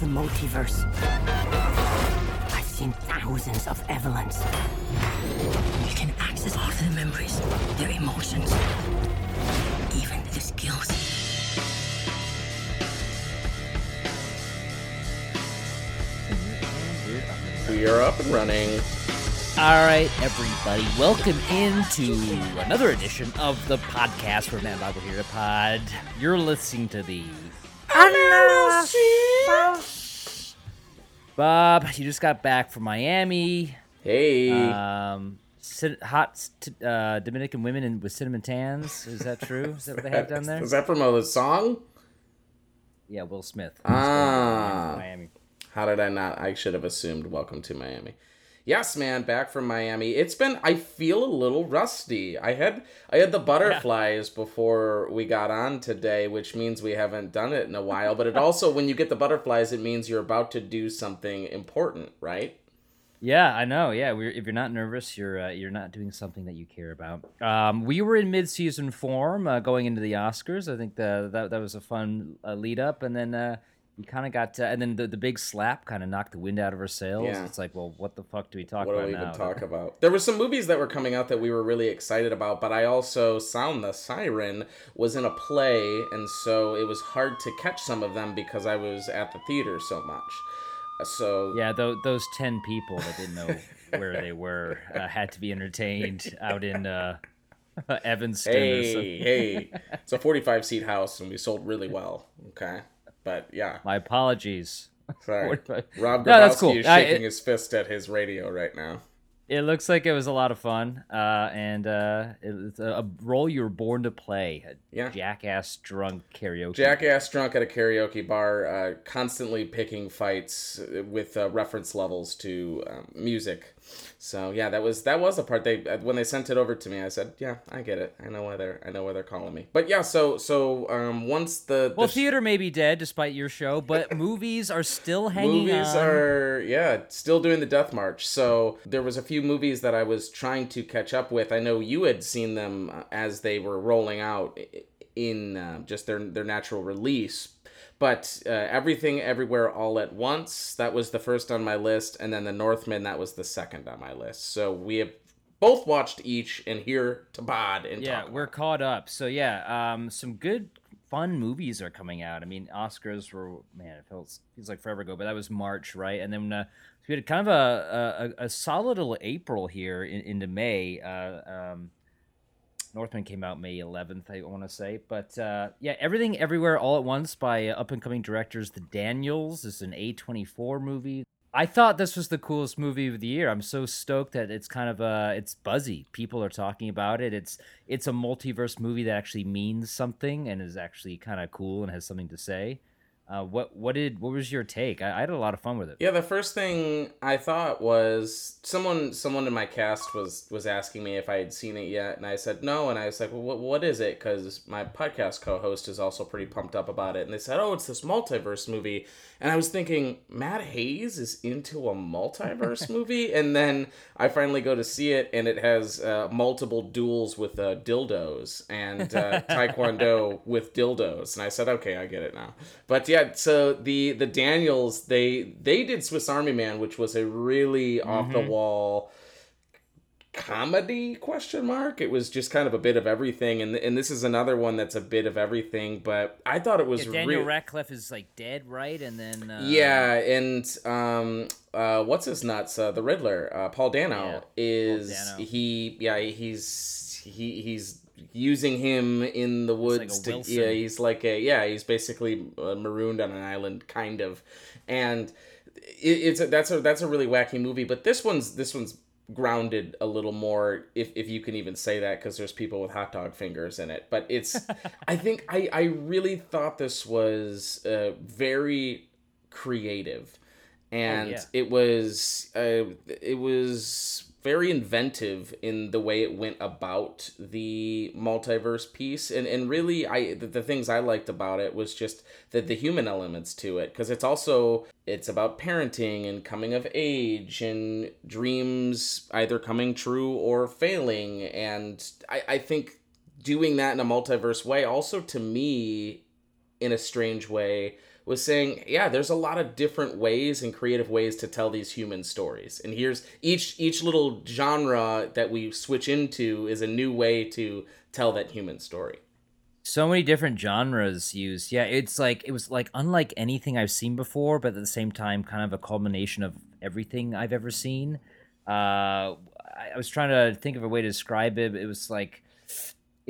the multiverse. I've seen thousands of Evelyns. You can access all of their memories, their emotions, even their skills. We are up and running. All right, everybody, welcome into another edition of the podcast for Man Bible Here to Pod. You're listening to the Bob. You just got back from Miami. Hey. Um, hot uh, Dominican women in, with cinnamon tans. Is that true? Is that what they have down there? Is that from a song? Yeah, Will Smith. Ah. Miami. How did I not? I should have assumed welcome to Miami. Yes, man, back from Miami. It's been I feel a little rusty. I had I had the butterflies before we got on today, which means we haven't done it in a while, but it also when you get the butterflies it means you're about to do something important, right? Yeah, I know. Yeah, we're, if you're not nervous, you're uh, you're not doing something that you care about. Um, we were in mid-season form uh, going into the Oscars. I think the, that that was a fun uh, lead up, and then uh, you kind of got, to, and then the, the big slap kind of knocked the wind out of our sails. Yeah. It's like, well, what the fuck do we talk What do about we even now? talk about? There were some movies that were coming out that we were really excited about, but I also Sound the Siren was in a play, and so it was hard to catch some of them because I was at the theater so much. So Yeah, th- those ten people that didn't know where they were uh, had to be entertained out in uh, Evanston. Hey, hey. It's a 45 seat house and we sold really well. Okay. But yeah, My apologies. sorry. Rob Grabowski No, that's cool. is I- shaking it- his fist at his radio right now. It looks like it was a lot of fun, uh, and uh, it's a, a role you were born to play. Yeah. jackass drunk karaoke. Jackass drunk at a karaoke bar, uh, constantly picking fights with uh, reference levels to um, music. So yeah, that was that was the part they uh, when they sent it over to me. I said, yeah, I get it. I know why they're I know why they're calling me. But yeah, so so um, once the, Well, the sh- theater may be dead despite your show, but movies are still hanging movies on. are yeah still doing the death march so there was a few movies that i was trying to catch up with i know you had seen them uh, as they were rolling out in uh, just their their natural release but uh, everything everywhere all at once that was the first on my list and then the northman that was the second on my list so we have both watched each and here to pod and Yeah, we're about caught up. So yeah, um, some good fun movies are coming out. I mean, Oscars were man, it feels feels like forever ago, but that was March, right? And then uh, we had kind of a a, a solid little April here in, into May. Uh, um, Northman came out May 11th, I want to say. But uh, yeah, Everything Everywhere All at Once by uh, up and coming directors The Daniels. This is an A24 movie. I thought this was the coolest movie of the year. I'm so stoked that it's kind of uh it's buzzy. People are talking about it. It's it's a multiverse movie that actually means something and is actually kind of cool and has something to say. Uh, what what did what was your take? I, I had a lot of fun with it. Yeah, the first thing I thought was someone someone in my cast was was asking me if I had seen it yet, and I said no, and I was like, well, what what is it? Because my podcast co-host is also pretty pumped up about it, and they said, oh, it's this multiverse movie, and I was thinking Matt Hayes is into a multiverse movie, and then I finally go to see it, and it has uh, multiple duels with uh, dildos and uh, taekwondo with dildos, and I said, okay, I get it now. But yeah, so the the Daniels they they did Swiss Army Man, which was a really off the wall comedy question mark it was just kind of a bit of everything and and this is another one that's a bit of everything but i thought it was Yeah, Daniel real- Radcliffe is like dead, right? And then uh, yeah, and um, uh, what's his nuts? Uh, the Riddler, uh, Paul Dano Yeah, is Dano. he? Yeah, he's he he's using him in the woods a to yeah he's like a yeah he's basically uh, marooned on an island kind of. And it, it's a, that's a that's a really wacky movie but this one's this one's grounded a little more if, if you can even say that because there's people with hot dog fingers in it. But it's i think i i really thought this was uh, very creative. And yeah. it was uh, it was very inventive in the way it went about the multiverse piece. And and really I the, the things I liked about it was just the the human elements to it because it's also it's about parenting and coming of age and dreams either coming true or failing. And I I think doing that in a multiverse way also to me in a strange way was saying, yeah, there's a lot of different ways and creative ways to tell these human stories. And here's each each little genre that we switch into is a new way to tell that human story. So many different genres used. Yeah, it's like it was like unlike anything I've seen before, but at the same time, kind of a culmination of everything I've ever seen. Uh, I, was trying to think of a way to describe it. It was like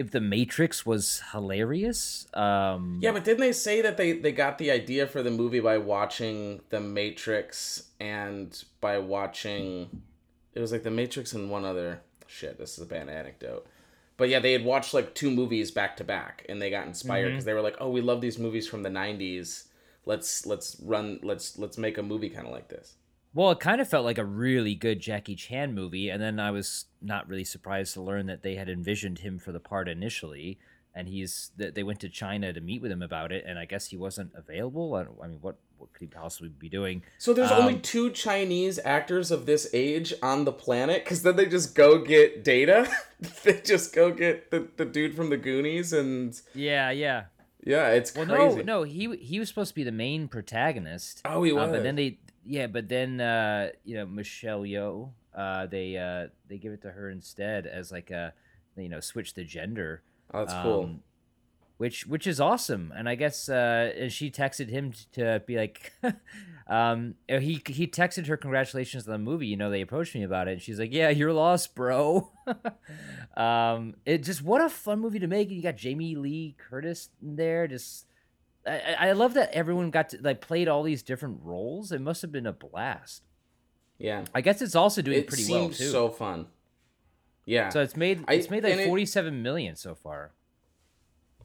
if the Matrix was hilarious. Um, Yeah, but didn't they say that they they got the idea for the movie by watching The Matrix and by watching it was like The Matrix and one other shit. This is a bad anecdote. But yeah, they had watched like two movies back to back and they got inspired because they were like, "Oh, we love these movies from the 90s. Let's let's run let's let's make a movie kind of like this." Well, it kind of felt like a really good Jackie Chan movie, and then I was not really surprised to learn that they had envisioned him for the part initially, and he's that they went to China to meet with him about it, and I guess he wasn't available. I, mean, what what could he possibly be doing? So there's only Um, two Chinese actors of this age on the planet because then they just go get Data. they just go get the, the dude from the Goonies and Yeah, yeah. yeah, it's Well, crazy. no, no, he he was supposed to be the main protagonist. Oh, he uh, was. but then they, yeah, but then uh, you know Michelle Yeoh, uh, they uh, they give it to her instead as like a, you know, switch the gender. oh, that's cool. um, which which is awesome. And I guess uh, and she texted him to be like, um, uh, he he texted her congratulations on the movie. You know, they approached me about it, and she's like, "Yeah, you're lost, bro." um, it just what a fun movie to make. And you got Jamie Lee Curtis in there, just. I, I love that everyone got to like played all these different roles. It must have been a blast. Yeah, I guess it's also doing it pretty well too. so fun. Yeah, so it's made it's made like forty seven million so far.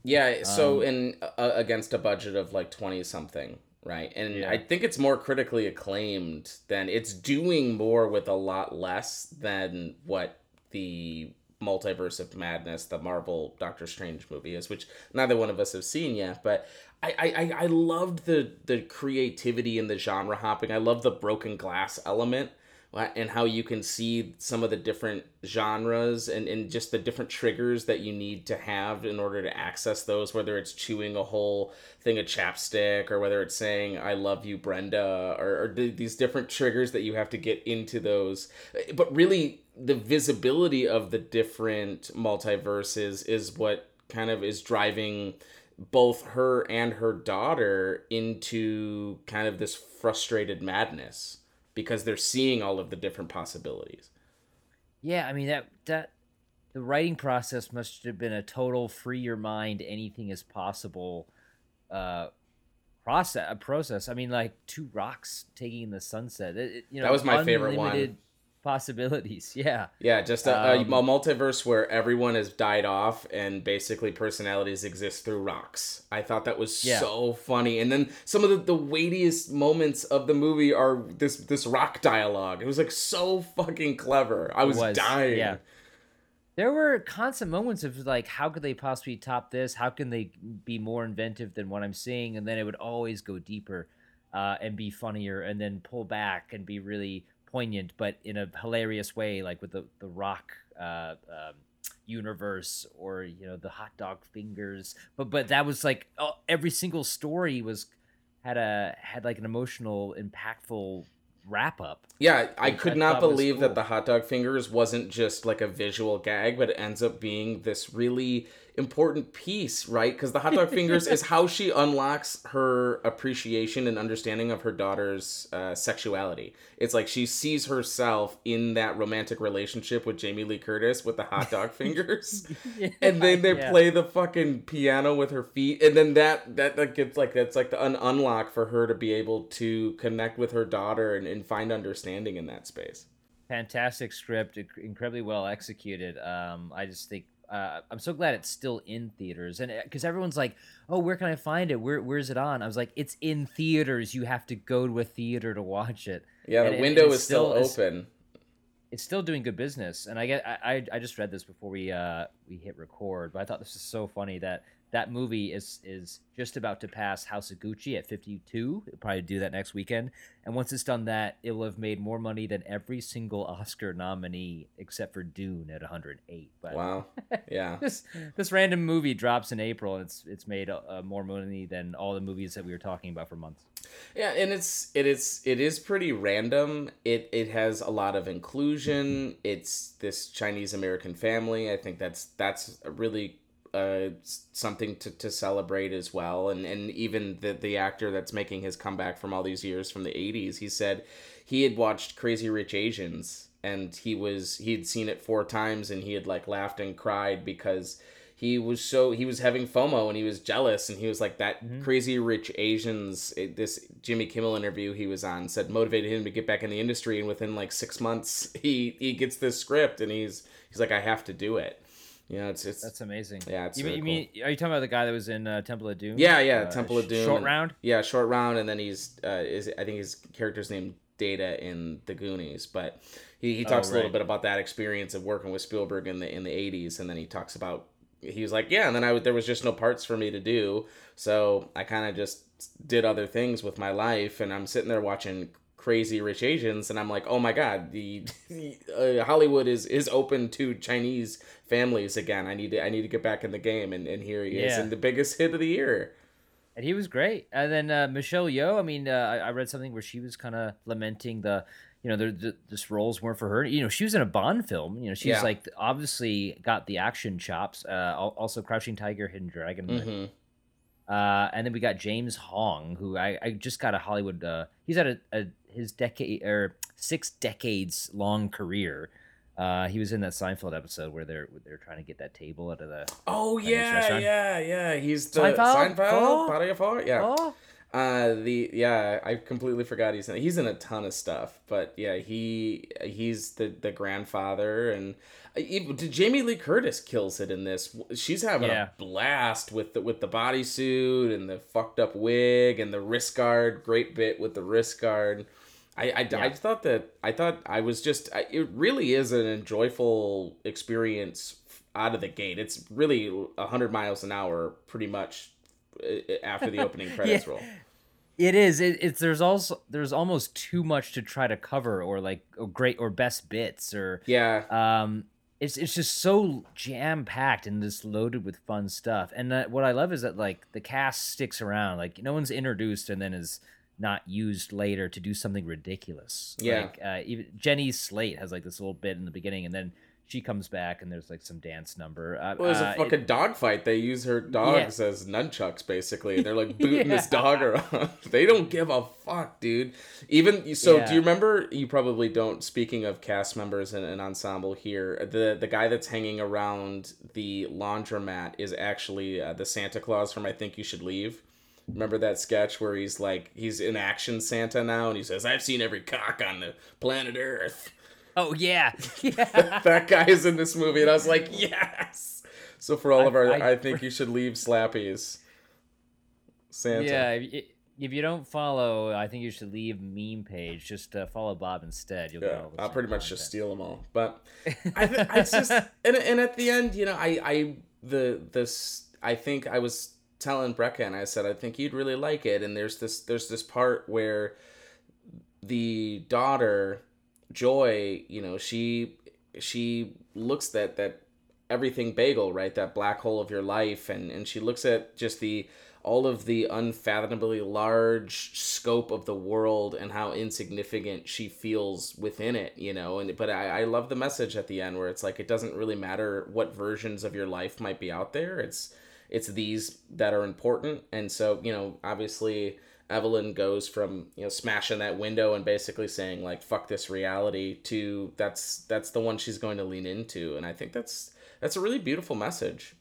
yeah. So um, in uh, against a budget of like twenty something, right? And Yeah. I think it's more critically acclaimed than it's doing more with a lot less than what the multiverse of madness the marvel doctor strange movie is which neither one of us have seen yet but i i I- loved the the creativity and the genre hopping. I love the broken glass element and how you can see some of the different genres and, and just the different triggers that you need to have in order to access those whether it's chewing a whole thing of chapstick or whether it's saying i love you brenda or, or th- these different triggers that you have to get into those. But really the visibility of the different multiverses is what kind of is driving both her and her daughter into kind of this frustrated madness because they're seeing all of the different possibilities. Yeah, I mean that that the writing process must have been a total free your mind, anything is possible uh process a process. I mean like two rocks taking the sunset. It, it- you know That was my favorite one. Possibilities, yeah. Yeah, just a, a- Um, a multiverse where everyone has died off and basically personalities exist through rocks. I thought that was Yeah. so funny. And then some of the, the weightiest moments of the movie are this this rock dialogue. It was like so fucking clever. I was, was, dying. yeah. There were constant moments of like, how could they possibly top this? How can they be more inventive than what I'm seeing? And then it would always go deeper uh, and be funnier, and then pull back and be really poignant, but in a hilarious way, like with the the rock uh, um, universe or you know the hot dog fingers. But but that was like oh, every single story was had a had like an emotional, impactful wrap up. Yeah, I could I not believe that the hot dog fingers wasn't just like a visual gag, but it ends up being this really important piece, right? Because the hot dog fingers is how she unlocks her appreciation and understanding of her daughter's uh, sexuality. It's like she sees herself in that romantic relationship with Jamie Lee Curtis with the hot dog fingers. and then they Yeah. play the fucking piano with her feet and then that that, that gets like that's like the un- unlock for her to be able to connect with her daughter and, and find understanding in that space fantastic script incredibly well executed um i just think uh, i'm so glad it's still in theaters. And because everyone's like oh where can i find it? Where, where's it on? I was like it's in theaters. You have to go to a theater to watch it. Yeah the it- window is still, it's- open. it's still doing good business. And i get I, I i just read this before we uh we hit record but i thought this was so funny that that movie is is just about to pass House of Gucci at 52. It'll probably do that next weekend. And once it's done that, it will have made more money than every single Oscar nominee except for Dune at 108. But Wow. Yeah. this this random movie drops in April. And it's it's made uh, more money than all the movies that we were talking about for months. Yeah, and it's it is it is pretty random. It it has a lot of inclusion. It's this Chinese American family. I think that's that's a really uh, something to, to celebrate as well. And and even the the actor that's making his comeback from all these years from the '80s, he said he had watched Crazy Rich Asians and he was he had seen it four times and he had like laughed and cried because he was so he was having FOMO and he was jealous and he was like that Mm-hmm. crazy rich Asians it, this Jimmy Kimmel interview he was on said motivated him to get back in the industry and within like 6 months he he gets this script and he's he's like I have to do it. Know, it's it's That's amazing. Yeah, it's you, mean- really you mean are you talking about the guy that was in uh, Temple of Doom? yeah, yeah, Uh, Temple of Doom. Short and- round. Yeah, short round, and then he's uh, is I think his character's named Data in the Goonies, but he, he talks a little bit about that experience of working with Spielberg in the in the eighties, and then he talks about he was like, yeah, and then I there was just no parts for me to do, so I kind of just did other things with my life, and I'm sitting there watching crazy rich asians and i'm like oh my god the, the uh, hollywood is is open to chinese families again i need to i need to get back in the game and, and here he is Yeah. and the biggest hit of the year And he was great. And then uh, Michelle Yeoh, I mean, uh, I, I read something where she was kind of lamenting the, you know, the, the this roles weren't for her. You know, she was in a Bond film. You know, she's Yeah. like obviously got the action chops. Uh, also Crouching Tiger, Hidden Dragon. Mhm. Uh, and then we got James Hong, who I, I just got a Hollywood. Uh, he's had a, a his decade or six decades long career. Uh, he was in that Seinfeld episode where they're they're trying to get that table out of the. Oh yeah, yeah, yeah. He's the Seinfeld? Seinfeld, Oh. Yeah. Oh, Uh, the yeah, I completely forgot he's in. He's in a ton of stuff, but yeah, he he's the the grandfather, and uh, even, Jamie Lee Curtis kills it in this. She's having Yeah. a blast with the with the bodysuit and the fucked up wig and the wrist guard. Great bit with the wrist guard. I, I, I Yeah. thought that I thought I was just I, it really is an enjoyable experience out of the gate. It's really hundred miles an hour, pretty much uh, after the opening credits roll. It is. It, it's there's also there's almost too much to try to cover or like or great or best bits or Yeah, um it's it's just so jam packed and just loaded with fun stuff. And uh, what I love is that like the cast sticks around. Like no one's introduced and then is not used later to do something ridiculous. Yeah. Like uh, even Jenny Slate has like this little bit in the beginning and then she comes back and there's like some dance number. Uh, well, there's uh, a it- fucking dog fight. They use her dogs as nunchucks, basically. They're like booting this Yeah. dog around. they don't give a fuck, dude. Even so, Yeah. do you remember? You probably don't. Speaking of cast members and an ensemble here, the the guy that's hanging around the laundromat is actually uh, the Santa Claus from I Think You Should Leave. Remember that sketch where he's like he's in action Santa now, and he says, "I've seen every cock on the planet Earth." Oh yeah. Yeah. that guy is in this movie, and I was like, yes. So for all of our, I, I- think you should leave Slappies. Santa. Yeah, if you, if you don't follow, I think you should leave meme page. Just uh, follow Bob instead. You'll get Yeah, all the I'll pretty much just steal them all. But I, th- it's just, and, and at the end, you know, I, I, the, this, I think I was telling Brecca, and I said, I think you'd really like it. And there's this, there's this part where the daughter, Joy, you know, she, she looks at that everything bagel, right? That black hole of your life, and and she looks at just the all of the unfathomably large scope of the world and how insignificant she feels within it, you know. And but I, I love the message at the end where it's like it doesn't really matter what versions of your life might be out there. It's it's these that are important, and so you know, obviously. Evelyn goes from you know smashing that window and basically saying like fuck this reality to that's that's the one she's going to lean into and I think that's that's a really beautiful message.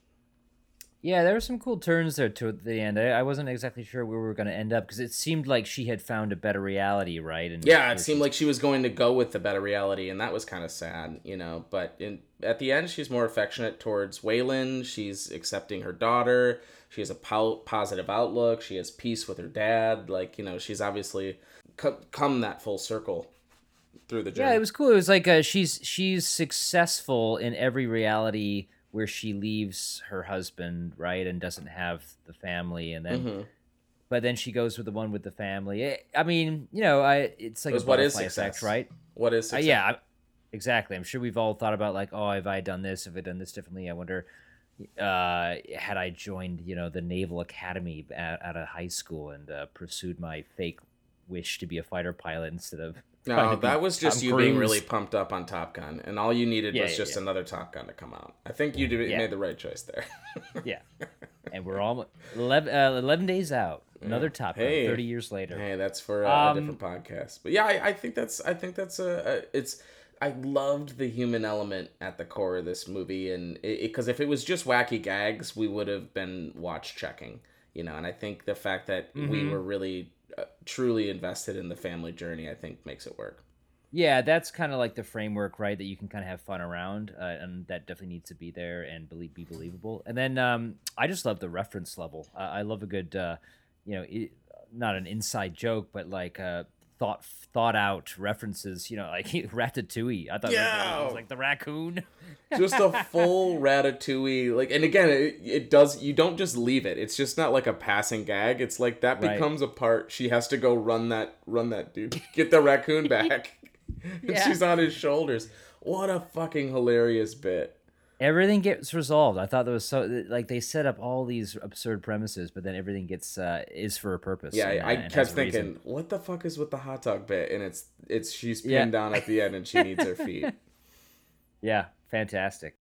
Yeah, there were some cool turns there to the end. I, I wasn't exactly sure where we were going to end up because it seemed like she had found a better reality, right? And Yeah, it seemed like she was going to go with the better reality and that was kind of sad, you know, but in at the end she's more affectionate towards Waymond, she's accepting her daughter, she has a po- positive outlook, she has peace with her dad, like, you know, she's obviously co- come that full circle through the journey. Yeah, it was cool. It was like uh, she's she's successful in every reality where she leaves her husband, right, and doesn't have the family, and then. Mhm. But then she goes with the one with the family. Eh, I mean, you know, I it's like a what is success? effect, right? What is Uh, yeah, I- exactly. I'm sure we've all thought about like, oh, have I done this? Have I done this differently? I wonder, uh, had I joined, you know, the Naval Academy at, at a high school and uh, pursued my fake wish to be a fighter pilot instead of No, to be that was just Tom you being really pumped up on Top Gun, and all you needed Yeah, was yeah, just yeah. another Top Gun to come out. I think you did, Yeah. made the right choice there. yeah. And we're all 11, uh, 11 days out. Another Top Gun, Hey. 30 years later. hey, that's for a, Um, a different podcast. But yeah, I, I think that's I think that's a, a it's. I loved the human element at the core of this movie, and because if it was just wacky gags, we would have been watch checking, you know. And I think the fact that we Mhm. were really uh, truly invested in the family journey, I think makes it work. Yeah, that's kind of like the framework, right? That you can kind of have fun around, uh, and that definitely needs to be there and believe, be believable. And then um, I just love the reference level. Uh, I love a good, uh, you know, i not an inside joke, but like uh, thought thought out references. You know, like Ratatouille. I thought that Yeah. was like the raccoon. just a full ratatouille like and again it, it does you don't just leave it it's just not like a passing gag it's like that Right. becomes a part she has to go run that run that dude get the raccoon back and Yeah. she's on his shoulders what a fucking hilarious bit Everything gets resolved. I thought that was so like they set up all these absurd premises, but then everything gets uh, is for a purpose. yeah and, uh, i, I kept a reason. thinking what the fuck is with the hot dog bit and it's it's she's pinned Yeah. down at the end and she needs her feet Yeah, fantastic.